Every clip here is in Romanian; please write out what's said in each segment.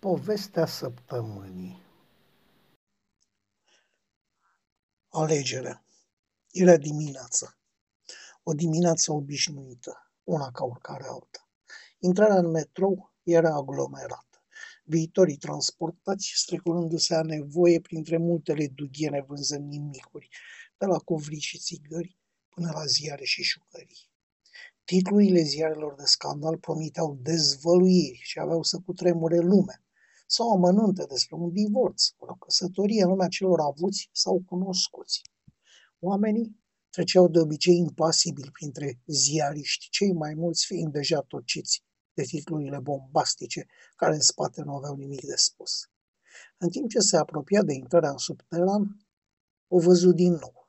Povestea săptămânii Alegerea Era dimineața. O dimineață obișnuită, una ca oricare alta. Intrarea în metrou era aglomerată. Viitorii transportați strecurându-se a nevoie printre multele dughiene vânzând nimicuri, de la covrici și țigări până la ziare și șucării. Titlurile ziarelor de scandal promiteau dezvăluiri și aveau să cutremure lumea sau amănunte despre un divorț, o căsătorie în lumea celor avuți sau cunoscuți. Oamenii treceau de obicei impasibil printre ziariști, cei mai mulți fiind deja tociți de titlurile bombastice, care în spate nu aveau nimic de spus. În timp ce se apropia de intrarea în subteran, o văzut din nou.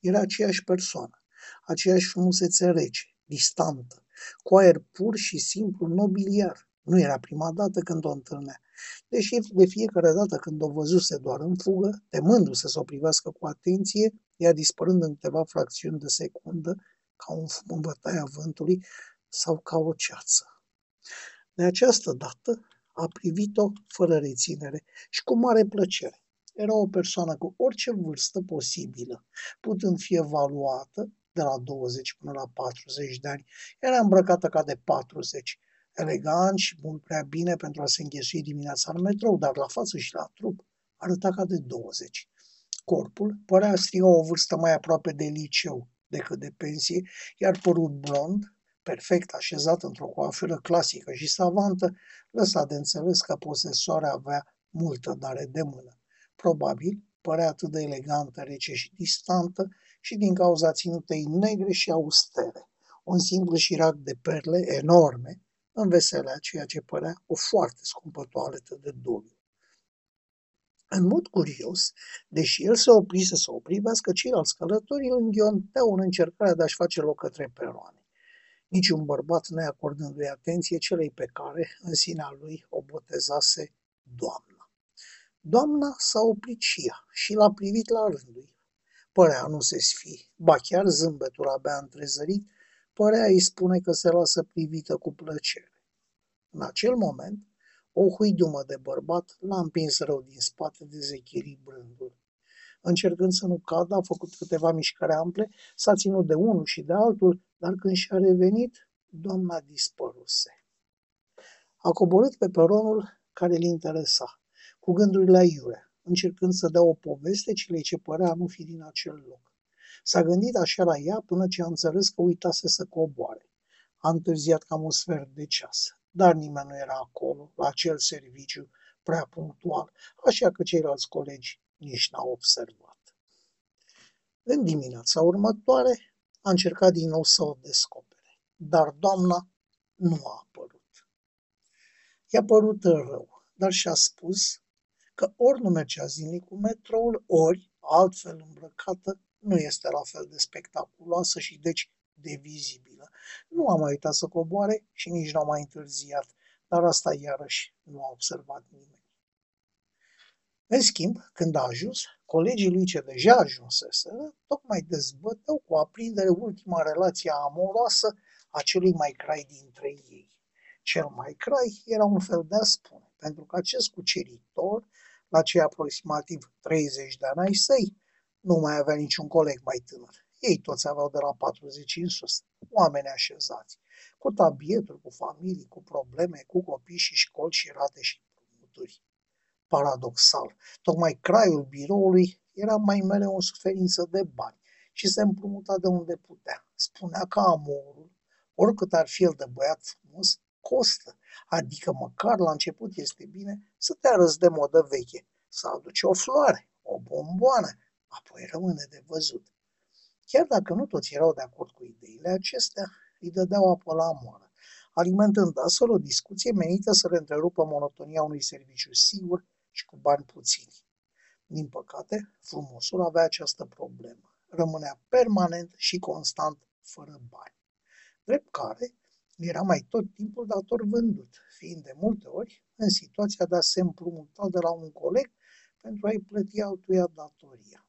Era aceeași persoană, aceeași frumusețe rece, distantă, cu aer pur și simplu nobiliar. Nu era prima dată când o întâlnea, deși de fiecare dată când o văzuse doar în fugă, temându-se să o privească cu atenție, ea dispărând în câteva fracțiuni de secundă, ca un fum în bătaia vântului sau ca o ceață. De această dată a privit-o fără reținere și cu mare plăcere. Era o persoană cu orice vârstă posibilă, putând fi evaluată de la 20 până la 40 de ani. Era îmbrăcată ca de 40, elegant și mult prea bine pentru a se înghesui dimineața în metrou, dar la față și la trup arăta ca de 20. Corpul părea a striga o vârstă mai aproape de liceu decât de pensie, iar părul blond, perfect așezat într-o coafură clasică și savantă, lăsa de înțeles că posesoarea avea multă dare de mână. Probabil părea atât de elegantă, rece și distantă și din cauza ținutei negre și austere. Un simplu șirac de perle enorme înveselea ceea ce părea o foarte scumpă toaletă de doliu. În mod curios, deși el se oprise să o privească, ceilalți călători îl înghionteau în încercarea de a-și face loc către peroane. Niciun bărbat neacordându-i atenție celei pe care, în sinea lui, o botezase doamna. Doamna s-a oprit și ea și l-a privit la rândul Părea nu se sfi, ba chiar zâmbetul abia întrezărit, părea îi spune că se lasă privită cu plăcere. În acel moment, o huidumă de bărbat l-a împins rău din spate, dezechilibrându-l. Încercând să nu cadă, a făcut câteva mișcări ample, s-a ținut de unul și de altul, dar când și-a revenit, doamna dispăruse. A coborât pe peronul care îl interesa, cu gândurile aiure, încercând să dea o poveste celei ce părea nu fi din acel loc. S-a gândit așa la ea până ce a înțeles că uitase să coboare. A întârziat cam un sfert de ceas, dar nimeni nu era acolo, la acel serviciu, prea punctual, așa că ceilalți colegi nici n-au observat. În dimineața următoare a încercat din nou să o descopere, dar doamna nu a apărut. I-a părut rău, dar și-a spus că ori nu mergea zilnic cu metroul, ori, altfel îmbrăcată, nu este la fel de spectaculoasă și deci de vizibilă. Nu a mai uitat să coboare și nici nu a mai întârziat, dar asta iarăși nu a observat nimeni. În schimb, când a ajuns, colegii lui ce deja ajunseseră, tocmai dezbăteau cu aprindere ultima relație amoroasă a celui mai crai dintre ei. Cel mai crai era un fel de a spune, pentru că acest cuceritor, la cei aproximativ 30 de ani ai săi, nu mai avea niciun coleg mai tânăr. Ei toți aveau de la 40 în sus, oameni așezați, cu tabieturi, cu familii, cu probleme, cu copii și școli și rate și împrumuturi. Paradoxal, tocmai craiul biroului era mai mereu în suferință de bani și se împrumuta de unde putea. Spunea că amorul, oricât ar fi el de băiat frumos, costă, adică măcar la început este bine să te arăți de modă veche, să aduci o floare, o bomboană, apoi rămâne de văzut. Chiar dacă nu toți erau de acord cu ideile acestea, îi dădeau apă la moară, alimentând astfel o discuție menită să le întrerupă monotonia unui serviciu sigur și cu bani puțini. Din păcate, frumosul avea această problemă. Rămânea permanent și constant fără bani. Drept care, era mai tot timpul dator vândut, fiind de multe ori în situația de a se împrumuta de la un coleg pentru a-i plăti altuia datoria.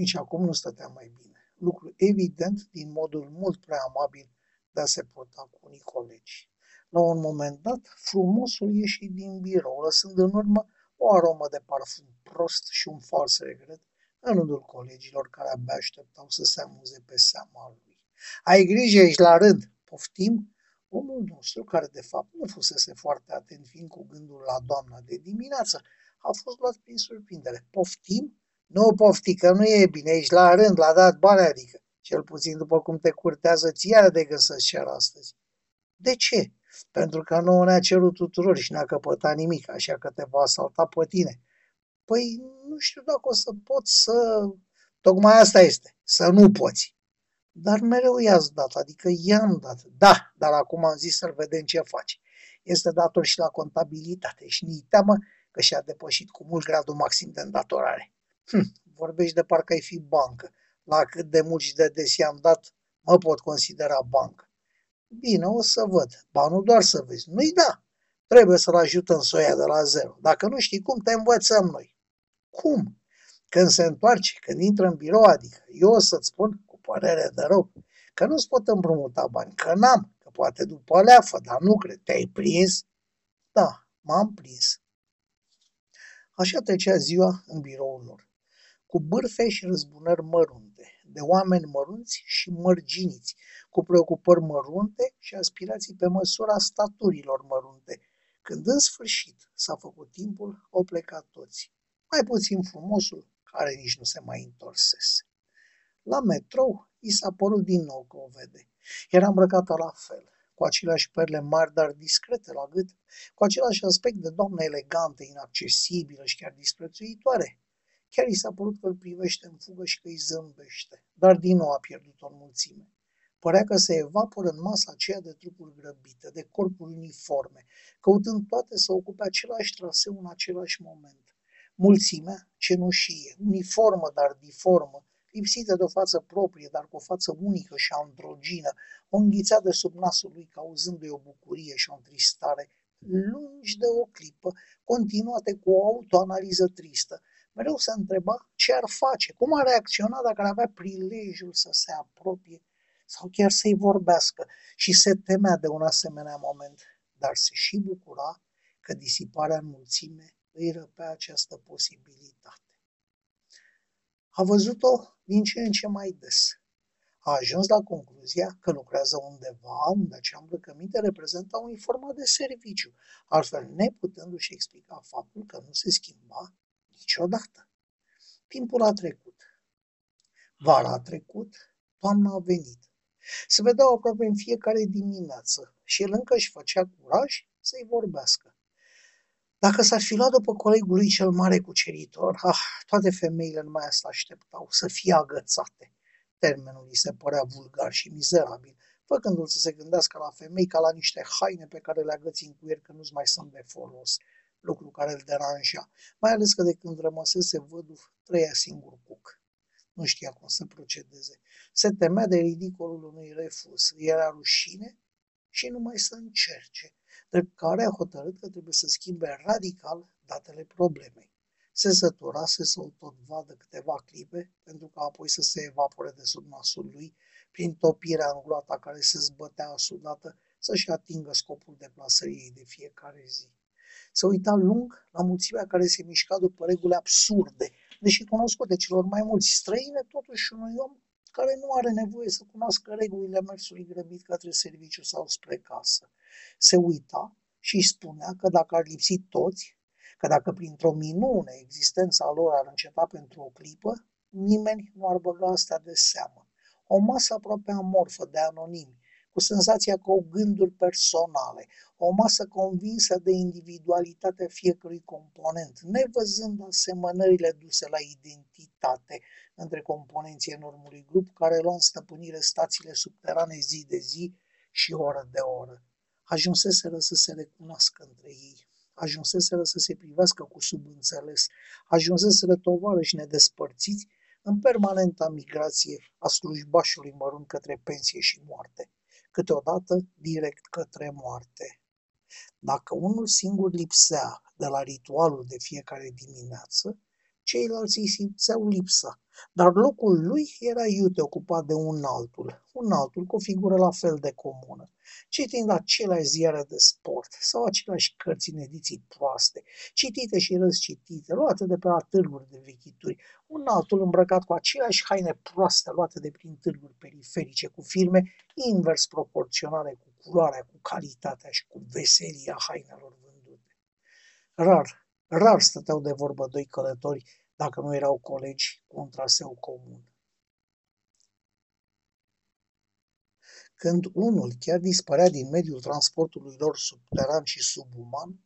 Nici acum nu stătea mai bine, lucru evident din modul mult prea amabil de a se purta cu unii colegi. La un moment dat, frumosul ieși din birou, lăsând în urmă o aromă de parfum prost și un fals regret în rândul colegilor care abia așteptau să se amuze pe seama lui. Ai grijă, ești la rând! Poftim? Omul nostru, care de fapt nu fusese foarte atent fiind cu gândul la doamna de dimineață, a fost luat prin surprindere. Poftim? Nu pofti, că nu e bine, ești la rând, l-a dat bani, adică. Cel puțin după cum te curtează ție de gând să-ți cer astăzi. De ce? Pentru că nu ne-a cerut tuturor și n-a căpătat nimic, așa că te va asalta pe tine. Păi nu știu dacă o să pot să... Tocmai asta este, să nu poți. Dar mereu i-ați dat, adică i-am dat. Da, dar acum am zis să-l vedem ce face. Este dator și la contabilitate și ni teamă că și-a depășit cu mult gradul maxim de îndatorare. Hm, vorbești de parcă ai fi bancă. La cât de mult și de des i-am dat, mă pot considera bancă. Bine, o să văd. Ba nu doar să vezi. Nu-i da. Trebuie să-l ajutăm să o ia de la zero. Dacă nu știi cum, te învățăm noi. Cum? Când se întoarce, când intră în birou, adică eu o să-ți spun cu părere de rău că nu-ți pot împrumuta bani, că n-am, că poate după leafă, dar nu cred. Te-ai prins? Da, m-am prins. Așa trecea ziua în biroul lor, cu bârfe și răzbunări mărunte, de oameni mărunți și mărginiți, cu preocupări mărunte și aspirații pe măsura staturilor mărunte. Când în sfârșit s-a făcut timpul, au plecat toți, mai puțin frumosul, care nici nu se mai întorsese. La metrou, i s-a părut din nou că o vede. Era îmbrăcată la fel, cu aceleași perle mari, dar discrete la gât, cu același aspect de doamnă elegantă, inaccesibilă și chiar disprețuitoare. Chiar i s-a părut că îl privește în fugă și că îi zâmbește, dar din nou a pierdut o mulțime. Părea că se evaporă în masa aceea de trupuri grăbite, de corpuri uniforme, căutând toate să ocupe același traseu în același moment. Mulțimea, cenușie, uniformă, dar diformă, lipsită de o față proprie, dar cu o față unică și androgină, o înghițea de sub nasul lui, cauzându-i o bucurie și o întristare, lungi de o clipă, continuate cu o autoanaliză tristă. Mereu se întreba ce ar face, cum ar reacționa dacă ar avea prilejul să se apropie sau chiar să-i vorbească și se temea de un asemenea moment, dar se și bucura că disiparea în mulțime îi răpea această posibilitate. A văzut-o din ce în ce mai des. A ajuns la concluzia că lucrează undeva unde acea îmbrăcăminte reprezenta un informat de serviciu, altfel neputându-și explica faptul că nu se schimba niciodată. Timpul a trecut. Vara a trecut, toamna a venit. Se vedeau aproape în fiecare dimineață și el încă își făcea curaj să-i vorbească. Dacă s-ar fi luat după colegul lui cel mare cuceritor, ah, toate femeile numai asta așteptau, să fie agățate. Termenul îi se părea vulgar și mizerabil, făcându-l să se gândească la femei ca la niște haine pe care le agăți în cuier că nu-ți mai sunt de folos, lucru care îl deranja, mai ales că de când rămăsese văduv, trăia singur cuc. Nu știa cum să procedeze. Se temea de ridicolul unui refuz. Era rușine și nu mai să încerce drept care a hotărât că trebuie să schimbe radical datele problemei. Se săturase să-l tot vadă câteva clipe, pentru că apoi să se evapore de sub nasul lui, prin topirea gloata care se zbătea asudată, să-și atingă scopul deplasării ei de fiecare zi. Se uita lung la mulțimea care se mișca după reguli absurde, deși cunoscute celor mai mulți străine, totuși unui om care nu are nevoie să cunoască regulile mersului grăbit către serviciu sau spre casă. Se uita și își spunea că dacă ar lipsi toți, că dacă printr-o minune existența lor ar înceta pentru o clipă, nimeni nu ar băga asta de seamă. O masă aproape amorfă de anonimi, cu senzația că au gânduri personale, o masă convinsă de individualitatea fiecărui component, nevăzând asemănările duse la identitate între componenții enormului grup care luă în stăpânire stațiile subterane zi de zi și oră de oră. Ajunseseră să se recunoască între ei, ajunseseră să se privească cu subînțeles, ajunseseră tovarăși nedespărțiți în permanenta migrație a slujbașului mărunt către pensie și moarte câteodată direct către moarte. Dacă unul singur lipsea de la ritualul de fiecare dimineață, ceilalți îi simțeau lipsa, dar locul lui era iute ocupat de un altul, un altul cu o figură la fel de comună, citind aceleași ziare de sport sau aceleași cărți în ediții proaste, citite și răscitite, luate de pe la târguri de vechituri, un altul îmbrăcat cu aceleași haine proaste luate de prin târguri periferice, cu firme invers proporționale cu culoarea, cu calitatea și cu veselia hainelor vândute. Rar, rar stăteau de vorbă doi călători dacă nu erau colegi cu un traseu comun. Când unul chiar dispărea din mediul transportului lor subteran și subuman,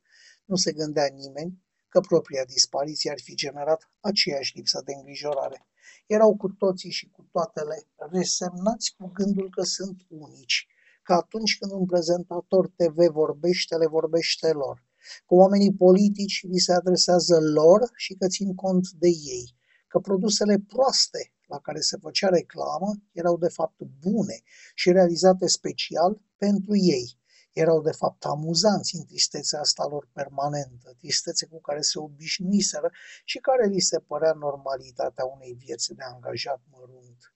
nu se gândea nimeni că propria dispariție ar fi generat aceeași lipsă de îngrijorare. Erau cu toții și cu toatele resemnați cu gândul că sunt unici, că atunci când un prezentator TV vorbește, le vorbește lor, că oamenii politici li se adresează lor și că țin cont de ei, că produsele proaste la care se făcea reclamă erau de fapt bune și realizate special pentru ei. Erau de fapt amuzanți în tristețea asta lor permanentă, tristețe cu care se obișnuiseră și care li se părea normalitatea unei vieți de angajat mărunt.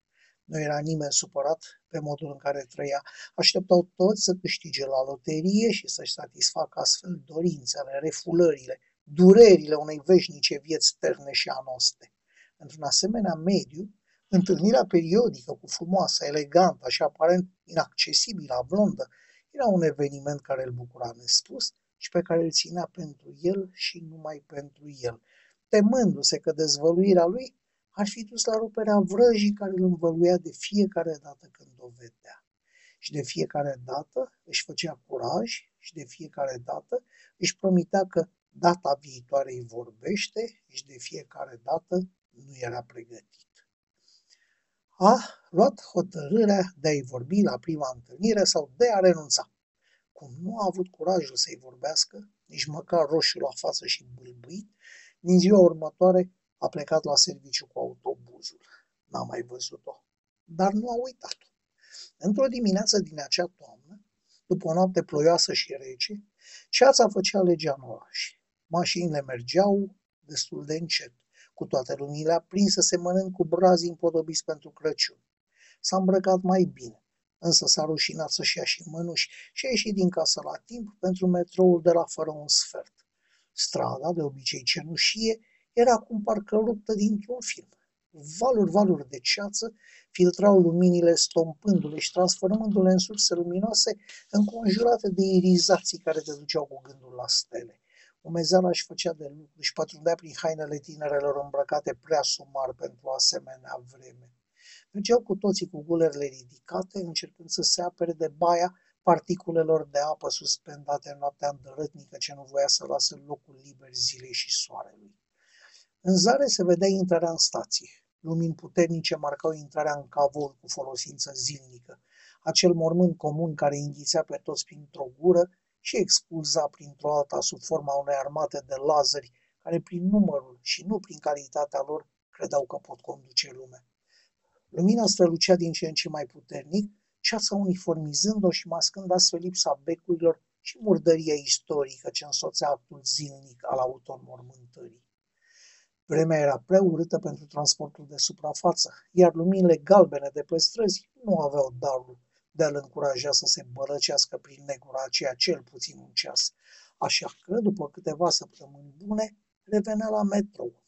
Nu era nimeni supărat pe modul în care trăia. Așteptau toți să câștige la loterie și să-și satisfacă astfel dorințele, refulările, durerile unei veșnice vieți terne și anoste. Într-un asemenea mediu, întâlnirea periodică cu frumoasa, elegantă și aparent inaccesibilă blondă era un eveniment care îl bucura nespus și pe care îl ținea pentru el și numai pentru el, temându-se că dezvăluirea lui ar fi dus la ruperea vrăjii care îl învăluia de fiecare dată când o vedea. Și de fiecare dată își făcea curaj și de fiecare dată își promitea că data viitoare îi vorbește și de fiecare dată nu era pregătit. A luat hotărârea de a-i vorbi la prima întâlnire sau de a renunța. Cum nu a avut curajul să-i vorbească, nici măcar roșu la față și bâlbuit, din ziua următoare a plecat la serviciu cu autobuzul. N-a mai văzut-o, dar nu a uitat-o. Într-o dimineață din acea toamnă, după o noapte ploioasă și rece, ceața făcea legea în oraș. Mașinile mergeau destul de încet, cu toate lumile aprinse, semănând cu brazii împodobiți pentru Crăciun. S-a îmbrăcat mai bine, însă s-a rușinat să-și ia și mânuși și a ieșit din casă la timp pentru metroul de la fără un sfert. Strada, de obicei cenușie, era acum parcă ruptă dintr-un film. Valuri, valuri de ceață filtrau luminile stompându-le și transformându-le în surse luminoase înconjurate de irizații care te duceau cu gândul la stele. Umezeala își făcea de lucru, își pătrundea prin hainele tinerelor îmbrăcate prea sumar pentru asemenea vreme. Mergeau cu toții cu gulerele ridicate, încercând să se apere de baia particulelor de apă suspendate în noaptea îndărătnică ce nu voia să lasă locul liber zilei și soarelui. În zare se vedea intrarea în stație. Lumini puternice marcau intrarea în cavol cu folosință zilnică, acel mormânt comun care înghițea pe toți printr-o gură și expulza printr-o alta sub forma unei armate de lazări care prin numărul și nu prin calitatea lor credeau că pot conduce lumea. Lumina strălucea din ce în ce mai puternic, ceața uniformizând-o și mascând astfel lipsa becurilor și murdăria istorică ce însoțea actul zilnic al automormântării. Vremea era prea urâtă pentru transportul de suprafață, iar luminile galbene de pe străzi nu aveau darul de a-l încuraja să se bălăcească prin negura aceea cel puțin un ceas. Așa că, după câteva săptămâni bune, revenea la metrou.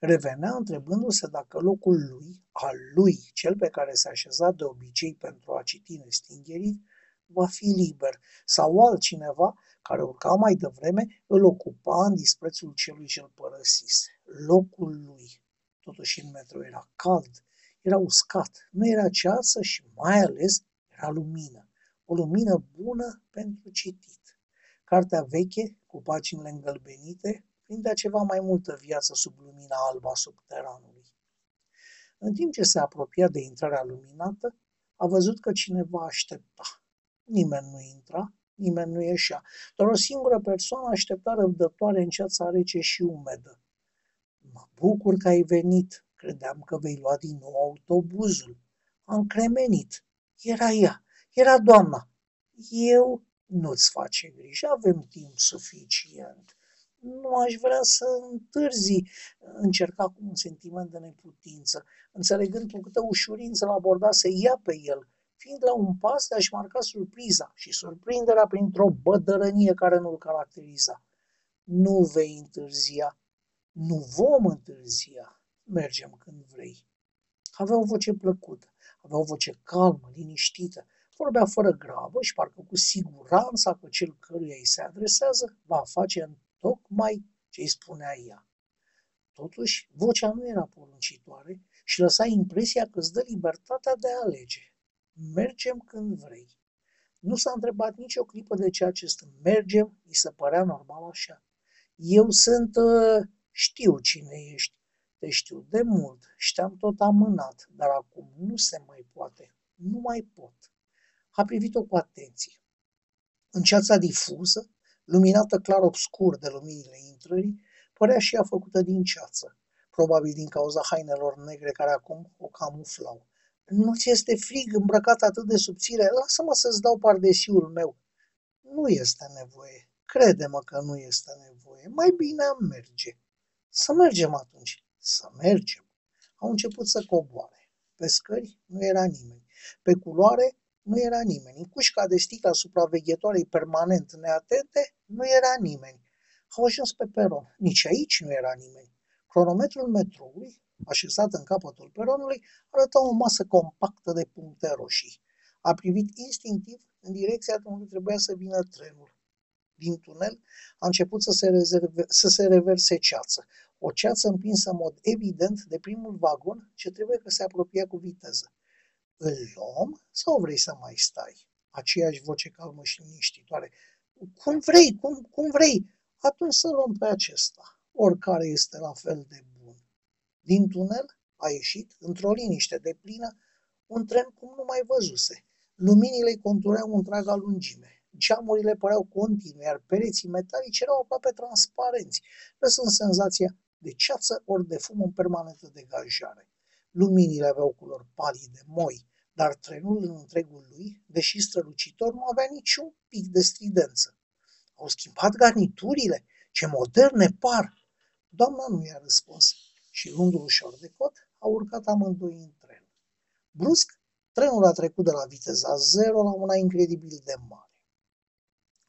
Revenea întrebându-se dacă locul lui, al lui, cel pe care s-a așezat de obicei pentru a citi nestingerit, va fi liber, sau altcineva care urca mai devreme îl ocupa în disprețul celui ce îl părăsise. Locul lui. Totuși în metro era cald, era uscat, nu era ceasă și mai ales era lumină. O lumină bună pentru citit. Cartea veche, cu paginile îngălbenite, prindea ceva mai multă viață sub lumina alba subteranului. În timp ce se apropia de intrarea luminată, a văzut că cineva aștepta. Nimeni nu intra, nimeni nu ieșea. Doar o singură persoană aștepta răbdătoare în ceața rece și umedă. Mă bucur că ai venit. Credeam că vei lua din nou autobuzul. Am cremenit. Era ea. Era doamna. Eu nu-ți face griji. Avem timp suficient. Nu aș vrea să întârzi, încerca cu un sentiment de neputință, înțelegând cu câtă ușurință l aborda să ia pe el, fiind la un pas de a-și marca surpriza și surprinderea printr-o bădărănie care nu-l caracteriza. Nu vei întârzia, nu vom întârzia, mergem când vrei. Avea o voce plăcută, avea o voce calmă, liniștită, vorbea fără grabă și parcă cu siguranța că cel căruia îi se adresează va face în tocmai ce îi spunea ea. Totuși, vocea nu era poruncitoare și lăsa impresia că îți dă libertatea de a alege. Mergem când vrei. Nu s-a întrebat nicio clipă de ce acest mergem îi se părea normal așa. Eu sunt... Uh, știu cine ești. Te știu de mult și te-am tot amânat, dar acum nu se mai poate. Nu mai pot. A privit-o cu atenție. În ceața difuză, luminată clar-obscur de luminile intrării, părea și ea făcută din ceață, probabil din cauza hainelor negre care acum o camuflau. Nu ți este frig îmbrăcat atât de subțire? Lasă-mă să-ți dau pardesiul meu. Nu este nevoie. Crede-mă că nu este nevoie. Mai bine am merge. Să mergem atunci. Să mergem. Au început să coboare. Pe scări nu era nimeni. Pe culoare nu era nimeni. În cușca de sticlă supraveghetoarei permanent neatente nu era nimeni. Au ajuns pe peron. Nici aici nu era nimeni. Cronometrul metroului, așezat în capătul peronului, arăta o masă compactă de puncte roșii. A privit instinctiv în direcția de unde trebuia să vină trenul. Din tunel a început să se, rezerve, să se reverse ceață. O ceață împinsă în mod evident de primul vagon ce trebuie că se apropia cu viteză. Îl luăm sau vrei să mai stai? Aceeași voce calmă și liniștitoare. Cum vrei, cum, cum vrei. Atunci să luăm pe acesta. Oricare este la fel de bun. Din tunel a ieșit, într-o liniște de plină, un tren cum nu mai văzuse. Luminile contureau întreaga lungime. Geamurile păreau continue, iar pereții metalici erau aproape transparenți, lăsând senzația de ceață ori de fum în permanentă degajare. Luminile aveau culori palide, moi, dar trenul în întregul lui, deși strălucitor, nu avea niciun pic de stridență. Au schimbat garniturile? Ce moderne par! Doamna nu i-a răspuns și, luându ușor de cot, au urcat amândoi în tren. Brusc, trenul a trecut de la viteza zero la una incredibil de mare.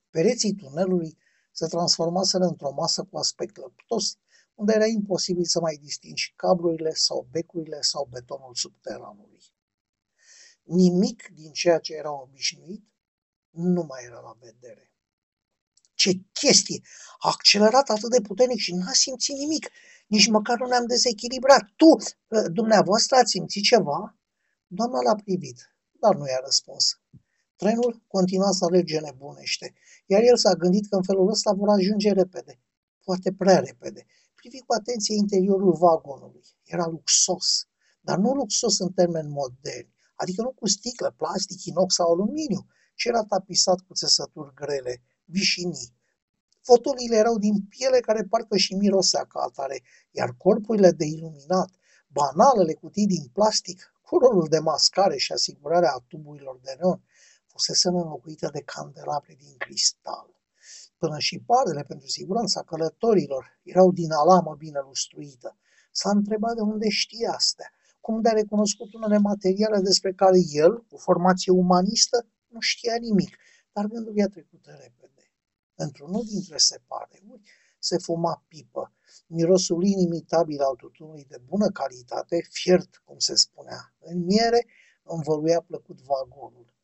Pereții tunelului se transformaseră într-o masă cu aspect lăptos, unde era imposibil să mai distingi cablurile sau becurile sau betonul subteranului. Nimic din ceea ce era obișnuit nu mai era la vedere. Ce chestie! A accelerat atât de puternic și n-a simțit nimic. Nici măcar nu ne-am dezechilibrat. Tu, ă, dumneavoastră, ați simțit ceva? Doamna l-a privit, dar nu i-a răspuns. Trenul continua să alerge nebunește, iar el s-a gândit că în felul ăsta vor ajunge repede, poate prea repede, privi cu atenție interiorul vagonului. Era luxos, dar nu luxos în termeni moderni, adică nu cu sticlă, plastic, inox sau aluminiu, ci era tapisat cu țesături grele, vișinii. Fotolile erau din piele care parcă și mirosea ca atare, iar corpurile de iluminat, banalele cutii din plastic, cu rolul de mascare și asigurarea tuburilor de neon, fusese înlocuite de candelabre din cristal. Până și pardele pentru siguranța călătorilor erau din alamă bine lustruită. S-a întrebat de unde știa astea, cum de a recunoscut unele materiale despre care el, cu formație umanistă, nu știa nimic, dar gândul i-a trecut repede. Într-unul dintre separeuri se fuma pipă, mirosul inimitabil al tutunului de bună calitate, fiert, cum se spunea, în miere, învăluia plăcut vagonul.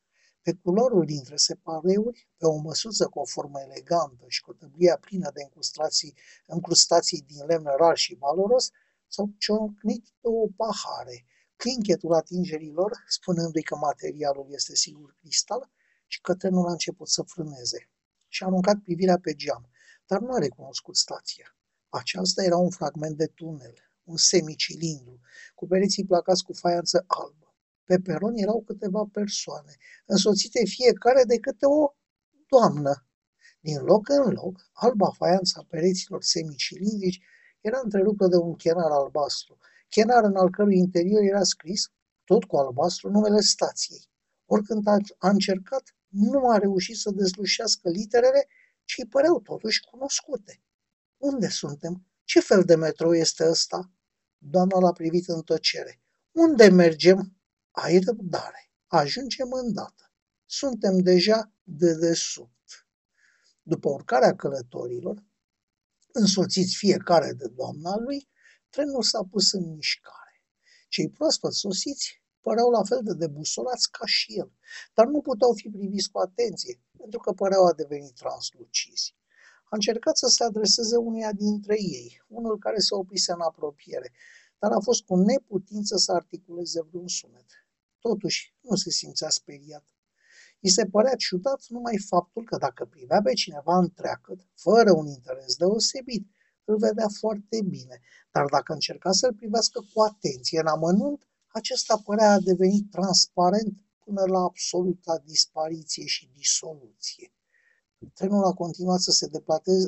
Pe culorul dintre separeuri, pe o măsuță cu o formă elegantă și cu tăblia plină de încrustații, încrustații din lemn rar și valoros, s-au ciocnit două pahare, clinchetul atingerilor, spunându-i că materialul este sigur cristal și că trenul a început să frâneze. Și a aruncat privirea pe geam, dar nu a recunoscut stația. Aceasta era un fragment de tunel, un semicilindru, cu pereții placați cu faianță albă. Pe peron erau câteva persoane, însoțite fiecare de câte o doamnă. Din loc în loc, alba faianța pereților semicilindrici era întreruptă de un chenar albastru, chenar în al cărui interior era scris, tot cu albastru, numele stației. Oricând a, a încercat, nu a reușit să dezlușească literele, ci îi păreau totuși cunoscute. Unde suntem? Ce fel de metrou este ăsta? Doamna l-a privit în tăcere. Unde mergem? Ai răbdare. Ajungem îndată. Suntem deja de desubt. După urcarea călătorilor, însoțiți fiecare de doamna lui, trenul s-a pus în mișcare. Cei proaspăt sosiți păreau la fel de debusolați ca și el, dar nu puteau fi priviți cu atenție, pentru că păreau a deveni translucizi. A încercat să se adreseze uneia dintre ei, unul care se oprise în apropiere, dar a fost cu neputință să articuleze vreun sunet. Totuși, nu se simțea speriat. I se părea ciudat numai faptul că dacă privea pe cineva întreagăt, fără un interes deosebit, îl vedea foarte bine, dar dacă încerca să-l privească cu atenție în amănunt, acesta părea a devenit transparent până la absoluta dispariție și disoluție. Trenul a continuat să se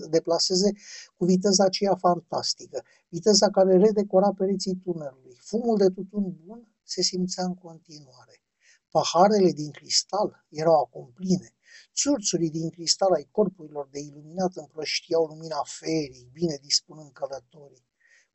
deplaseze cu viteza aceea fantastică, viteza care redecora pereții tunelului. Fumul de tutun bun se simțea în continuare. Paharele din cristal erau acum pline. Țurțurii din cristal ai corpurilor de iluminat împrăștiau lumina ferii, bine dispunând călătorii.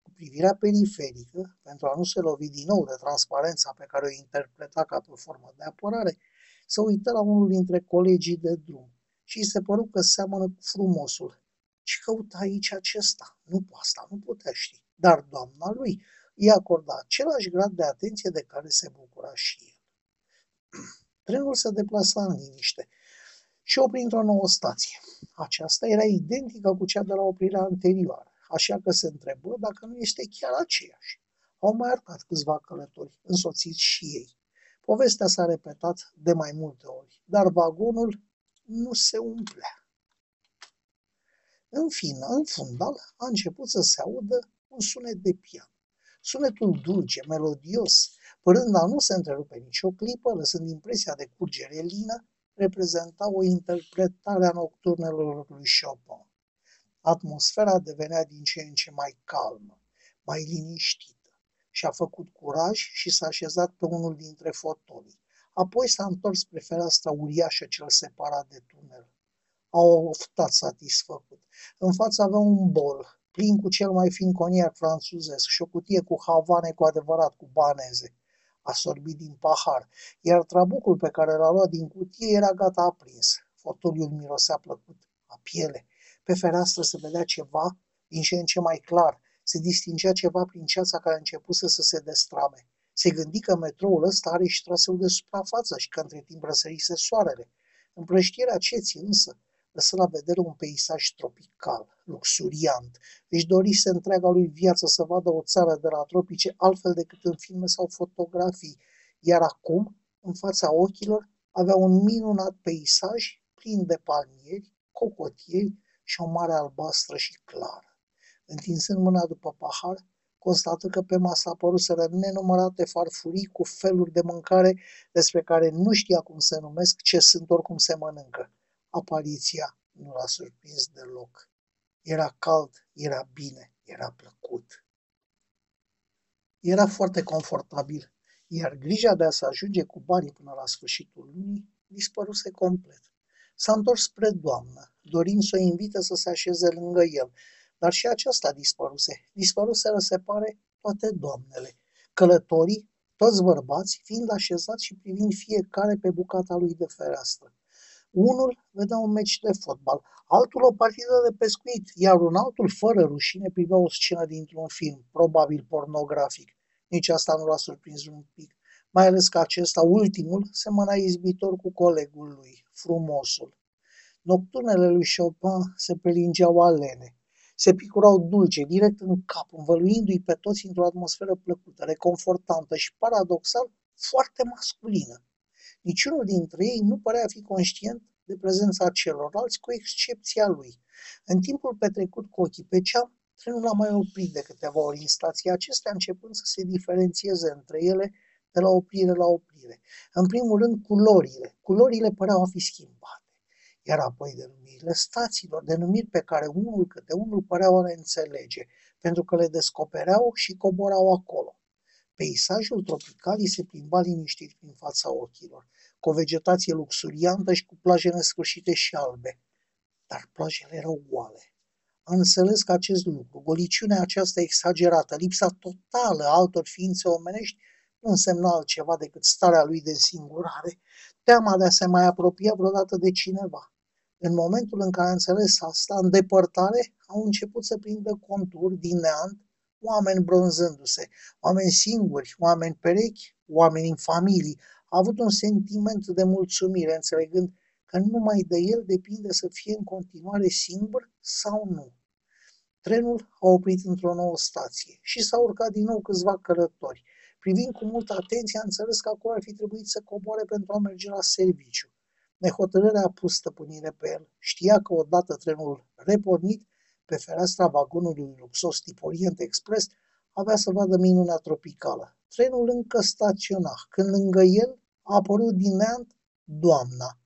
Cu privirea periferică, pentru a nu se lovi din nou de transparența pe care o interpreta ca pe o formă de apărare, să uită la unul dintre colegii de drum și îi se păru că seamănă cu frumosul. Ce căuta aici acesta? Nu asta nu putea ști. Dar doamna lui îi acorda același grad de atenție de care se bucura și el. Trenul se deplasa în liniște și opri într-o nouă stație. Aceasta era identică cu cea de la oprirea anterioară, așa că se întrebă dacă nu este chiar aceeași. Au mai arcat câțiva călători, însoțiți și ei. Povestea s-a repetat de mai multe ori, dar vagonul nu se umplea. În fine, în fundal, a început să se audă un sunet de pian. Sunetul dulce, melodios, părând a nu se întrerupe nicio clipă, lăsând impresia de curgere lină, reprezenta o interpretare a nocturnelor lui Chopin. Atmosfera devenea din ce în ce mai calmă, mai liniștită și a făcut curaj și s-a așezat pe unul dintre fotolii. Apoi s-a întors spre fereastra uriașă ce îl separa de tunel. A oftat satisfăcut. În față avea un bol, plin cu cel mai fin coniac franțuzesc și o cutie cu havane cu adevărat, cu baneze. A sorbit din pahar, iar trabucul pe care l-a luat din cutie era gata aprins. Fotoliul mirosea plăcut, a piele. Pe fereastră se vedea ceva din ce în ce mai clar. Se distingea ceva prin ceața care a început să se destrame. Se gândi că metroul ăsta are și traseul de suprafață și că între timp răsărise soarele. Împrăștirea ceții însă lăsă la vedere un peisaj tropical, luxuriant. Își dorise întreaga lui viață să vadă o țară de la tropice altfel decât în filme sau fotografii, iar acum, în fața ochilor, avea un minunat peisaj plin de palmieri, cocotieri și o mare albastră și clară. Întinsând mâna după pahar, constată că pe masă apăruseră nenumărate farfurii cu feluri de mâncare despre care nu știa cum se numesc, ce sunt oricum se mănâncă. Apariția nu l-a surprins deloc. Era cald, era bine, era plăcut. Era foarte confortabil, iar grija de a se ajunge cu banii până la sfârșitul lunii dispăruse complet. S-a întors spre doamnă, dorind să o invite să se așeze lângă el, dar și aceasta dispăruse. Dispăruseră, se pare, toate doamnele. Călătorii, toți bărbați, fiind așezați și privind fiecare pe bucata lui de fereastră. Unul vedea un meci de fotbal, altul o partidă de pescuit, iar un altul, fără rușine, privea o scenă dintr-un film, probabil pornografic. Nici asta nu l-a surprins un pic, mai ales că acesta, ultimul, semăna izbitor cu colegul lui, frumosul. Nocturnele lui Chopin se prelingeau alene, se picurau dulce, direct în cap, învăluindu-i pe toți într-o atmosferă plăcută, reconfortantă și, paradoxal, foarte masculină. Niciunul dintre ei nu părea fi conștient de prezența celorlalți, cu excepția lui. În timpul petrecut cu ochii pe ceam, trenul a mai oprit de câteva ori în stația acestea, începând să se diferențieze între ele de la oprire la oprire. În primul rând, culorile. Culorile păreau a fi schimbate iar apoi denumirile stațiilor, denumiri pe care unul câte unul păreau a le înțelege, pentru că le descopereau și coborau acolo. Peisajul tropical îi se plimba liniștit prin fața ochilor, cu o vegetație luxuriantă și cu plaje nesfârșite și albe. Dar plajele erau goale. a înțeles că acest lucru, goliciunea aceasta exagerată, lipsa totală a altor ființe omenești, nu însemna altceva decât starea lui de însingurare, teama de a se mai apropia vreodată de cineva. În momentul în care a înțeles asta, în depărtare, au început să prindă conturi din neant, oameni bronzându-se, oameni singuri, oameni perechi, oameni în familii. A avut un sentiment de mulțumire, înțelegând că numai de el depinde să fie în continuare singur sau nu. Trenul a oprit într-o nouă stație și s-au urcat din nou câțiva călători. Privind cu multă atenție, a înțeles că acolo ar fi trebuit să coboare pentru a merge la serviciu. Nehotărârea a pus stăpânire pe el. Știa că odată trenul repornit, pe fereastra vagonului luxos tip Orient Express, avea să vadă minunea tropicală. Trenul încă staționa, când lângă el a apărut din neant doamna.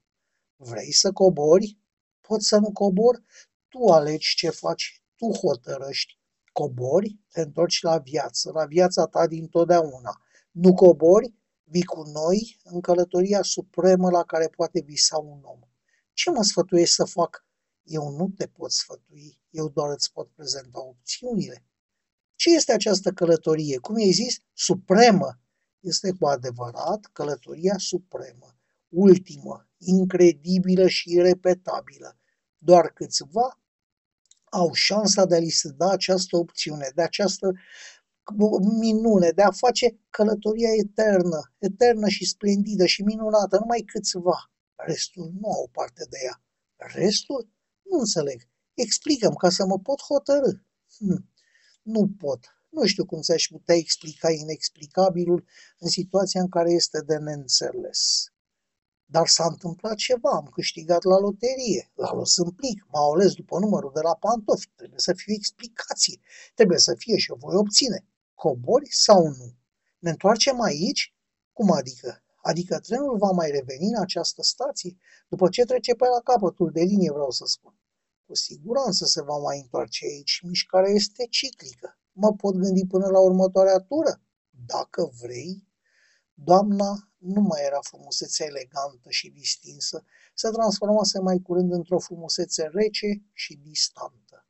Vrei să cobori? Pot să nu cobor? Tu alegi ce faci, tu hotărăști. Cobori, te întorci la viață, la viața ta din totdeauna. Nu cobori, vii cu noi în călătoria supremă la care poate visa un om. Ce mă sfătuiești să fac? Eu nu te pot sfătui, eu doar îți pot prezenta opțiunile. Ce este această călătorie? Cum ai zis? Supremă. Este cu adevărat călătoria supremă, ultimă, incredibilă și irepetabilă. Doar câțiva au șansa de a li se da această opțiune, de această minune, de a face călătoria eternă, eternă și splendidă și minunată, numai câțiva. Restul nu au parte de ea. Restul? Nu înțeleg. Explicăm ca să mă pot hotărâ. Hm. Nu pot. Nu știu cum ți-aș putea explica inexplicabilul în situația în care este de neînțeles. Dar s-a întâmplat ceva, am câștigat la loterie, la los în plic, m-au ales după numărul de la pantofi, trebuie să fie explicație, trebuie să fie și o voi obține. Cobori sau nu? Ne întoarcem aici? Cum adică? Adică trenul va mai reveni în această stație? După ce trece pe la capătul de linie, vreau să spun. Cu siguranță se va mai întoarce aici. Mișcarea este ciclică. Mă pot gândi până la următoarea tură? Dacă vrei. Doamna nu mai era frumusețe elegantă și distinsă, se transformase mai curând într-o frumusețe rece și distantă.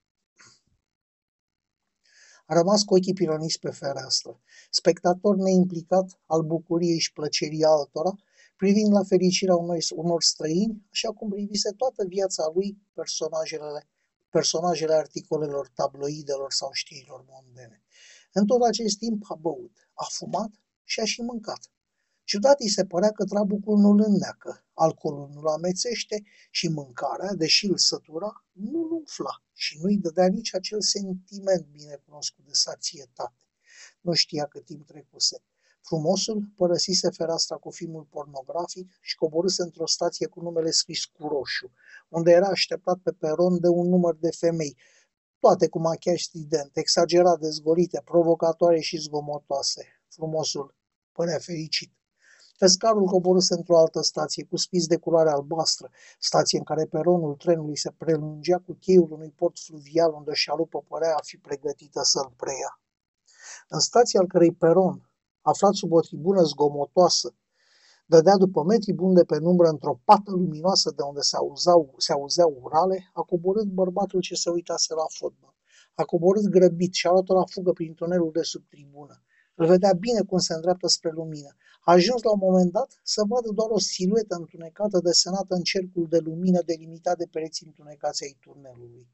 A rămas cu ochii pironiți pe fereastră, spectator neimplicat al bucuriei și plăcerii altora, privind la fericirea unor, unor străini, așa cum privise toată viața lui personajele, personajele articolelor, tabloidelor sau știrilor mondene. În tot acest timp a băut, a fumat și a și mâncat. Ciudat îi se părea că trabucul nu-l înneacă, alcoolul nu-l amețește și mâncarea, deși îl sătura, nu-l umfla și nu-i dădea nici acel sentiment binecunoscut de sațietate. Nu știa cât timp trecuse. Frumosul părăsise fereastra cu filmul pornografic și coborâse într-o stație cu numele scris cu roșu, unde era așteptat pe peron de un număr de femei, toate cu machiaj strident, exagerat dezgolite, provocatoare și zgomotoase. Frumosul părea fericit. Pescarul coborâse într-o altă stație, cu spiți de culoare albastră, stație în care peronul trenului se prelungea cu cheiul unui port fluvial unde șalupă părea a fi pregătită să-l preia. În stația al cărei peron, aflat sub o tribună zgomotoasă, dădea după metri bun de penumbră într-o pată luminoasă de unde se auzeau, se auzeau urale, a coborât bărbatul ce se uitase la fotbal. A coborât grăbit și a luat la fugă prin tunelul de sub tribună. Îl vedea bine cum se îndreaptă spre lumină. A ajuns la un moment dat să vadă doar o siluetă întunecată desenată în cercul de lumină delimitat de pereții întunecați ai tunelului.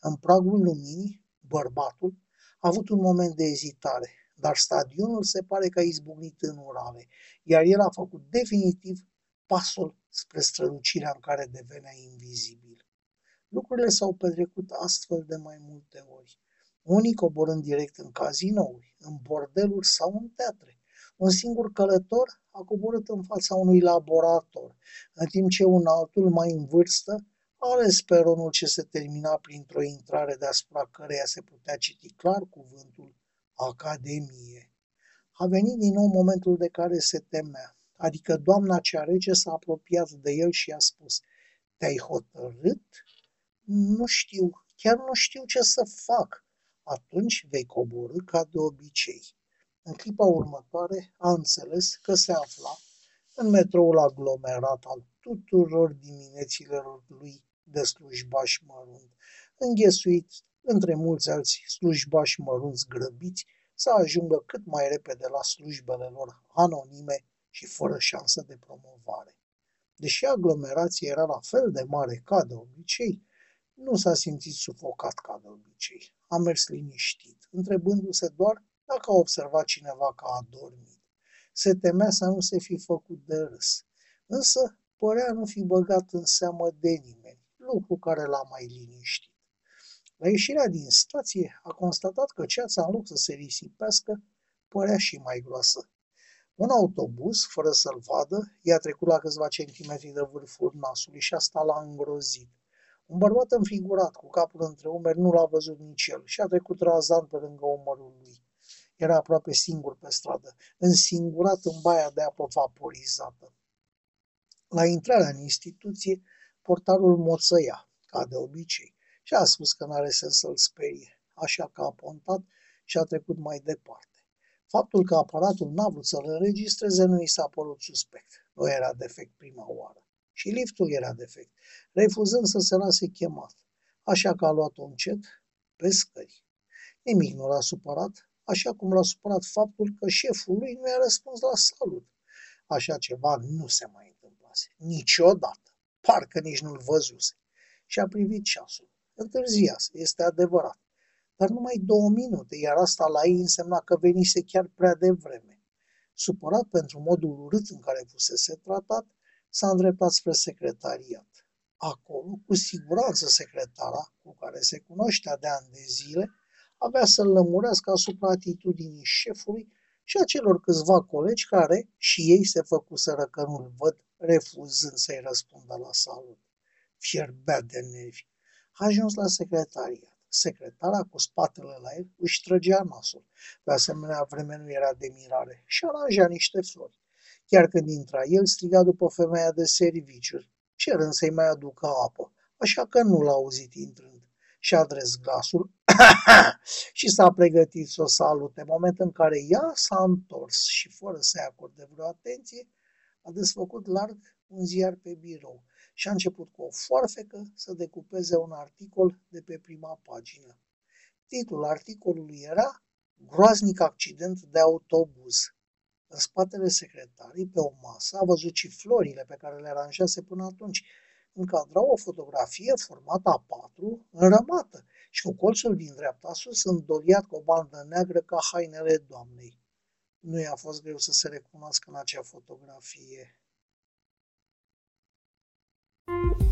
În pragul luminii, bărbatul a avut un moment de ezitare, dar stadionul se pare că a izbucnit în urale, iar el a făcut definitiv pasul spre strălucirea în care devenea invizibil. Lucrurile s-au petrecut astfel de mai multe ori unii coborând direct în cazinouri, în bordeluri sau în teatre. Un singur călător a coborât în fața unui laborator, în timp ce un altul, mai în vârstă, a ales peronul ce se termina printr-o intrare deasupra căreia se putea citi clar cuvântul Academie. A venit din nou momentul de care se temea, adică doamna cea rece s-a apropiat de el și a spus, Te-ai hotărât? Nu știu, chiar nu știu ce să fac atunci vei coborâ ca de obicei. În clipa următoare a înțeles că se afla în metroul aglomerat al tuturor dimineților lui de slujbaș mărunt, înghesuit între mulți alți slujbași mărunți grăbiți, să ajungă cât mai repede la slujbele lor anonime și fără șansă de promovare. Deși aglomerația era la fel de mare ca de obicei, nu s-a simțit sufocat ca de obicei. A mers liniștit, întrebându-se doar dacă a observat cineva că a dormit. Se temea să nu se fi făcut de râs, însă părea nu fi băgat în seamă de nimeni, lucru care l-a mai liniștit. La ieșirea din stație a constatat că ceața, în loc să se risipească, părea și mai groasă. Un autobuz, fără să-l vadă, i-a trecut la câțiva centimetri de vârful nasului și asta l-a îngrozit. Un bărbat înfigurat, cu capul între umeri, nu l-a văzut nici el și a trecut razant pe lângă umărul lui. Era aproape singur pe stradă, însingurat în baia de apă vaporizată. La intrarea în instituție, portarul moțăia, ca de obicei, și a spus că n-are sens să-l sperie, așa că a pontat și a trecut mai departe. Faptul că aparatul n-a vrut să-l înregistreze nu i s-a părut suspect. Nu era defect prima oară. Și liftul era defect, refuzând să se lase chemat. Așa că a luat-o încet pe scări. Nimic nu l-a supărat, așa cum l-a supărat faptul că șeful lui nu i-a răspuns la salut. Așa ceva nu se mai întâmplase. Niciodată. Parcă nici nu-l văzuse. Și a privit ceasul. Întârziase, este adevărat. Dar numai două minute, iar asta la ei însemna că venise chiar prea devreme. Supărat pentru modul urât în care fusese tratat, s-a îndreptat spre secretariat. Acolo, cu siguranță secretara, cu care se cunoștea de ani de zile, avea să-l lămurească asupra atitudinii șefului și a celor câțiva colegi care și ei se făcuseră că nu-l văd, refuzând să-i răspundă la salut. Fierbea de nervi. A ajuns la secretariat. Secretara, cu spatele la el, își trăgea nasul. De asemenea, vreme nu era de mirare și aranja niște flori. Chiar când intra el, striga după femeia de serviciu, cerând să-i mai aducă apă, așa că nu l-a auzit intrând. Și a adres glasul și s-a pregătit să o salute, moment în care ea s-a întors și, fără să-i acorde vreo atenție, a desfăcut larg un ziar pe birou și a început cu o foarfecă să decupeze un articol de pe prima pagină. Titlul articolului era Groaznic accident de autobuz. În spatele secretarii, pe o masă, a văzut și florile pe care le aranjase până atunci. Încadrau o fotografie formată a patru, înrămată, și cu colțul din dreapta sus îndoliat cu o bandă neagră ca hainele doamnei. Nu i-a fost greu să se recunoască în acea fotografie. Thank you.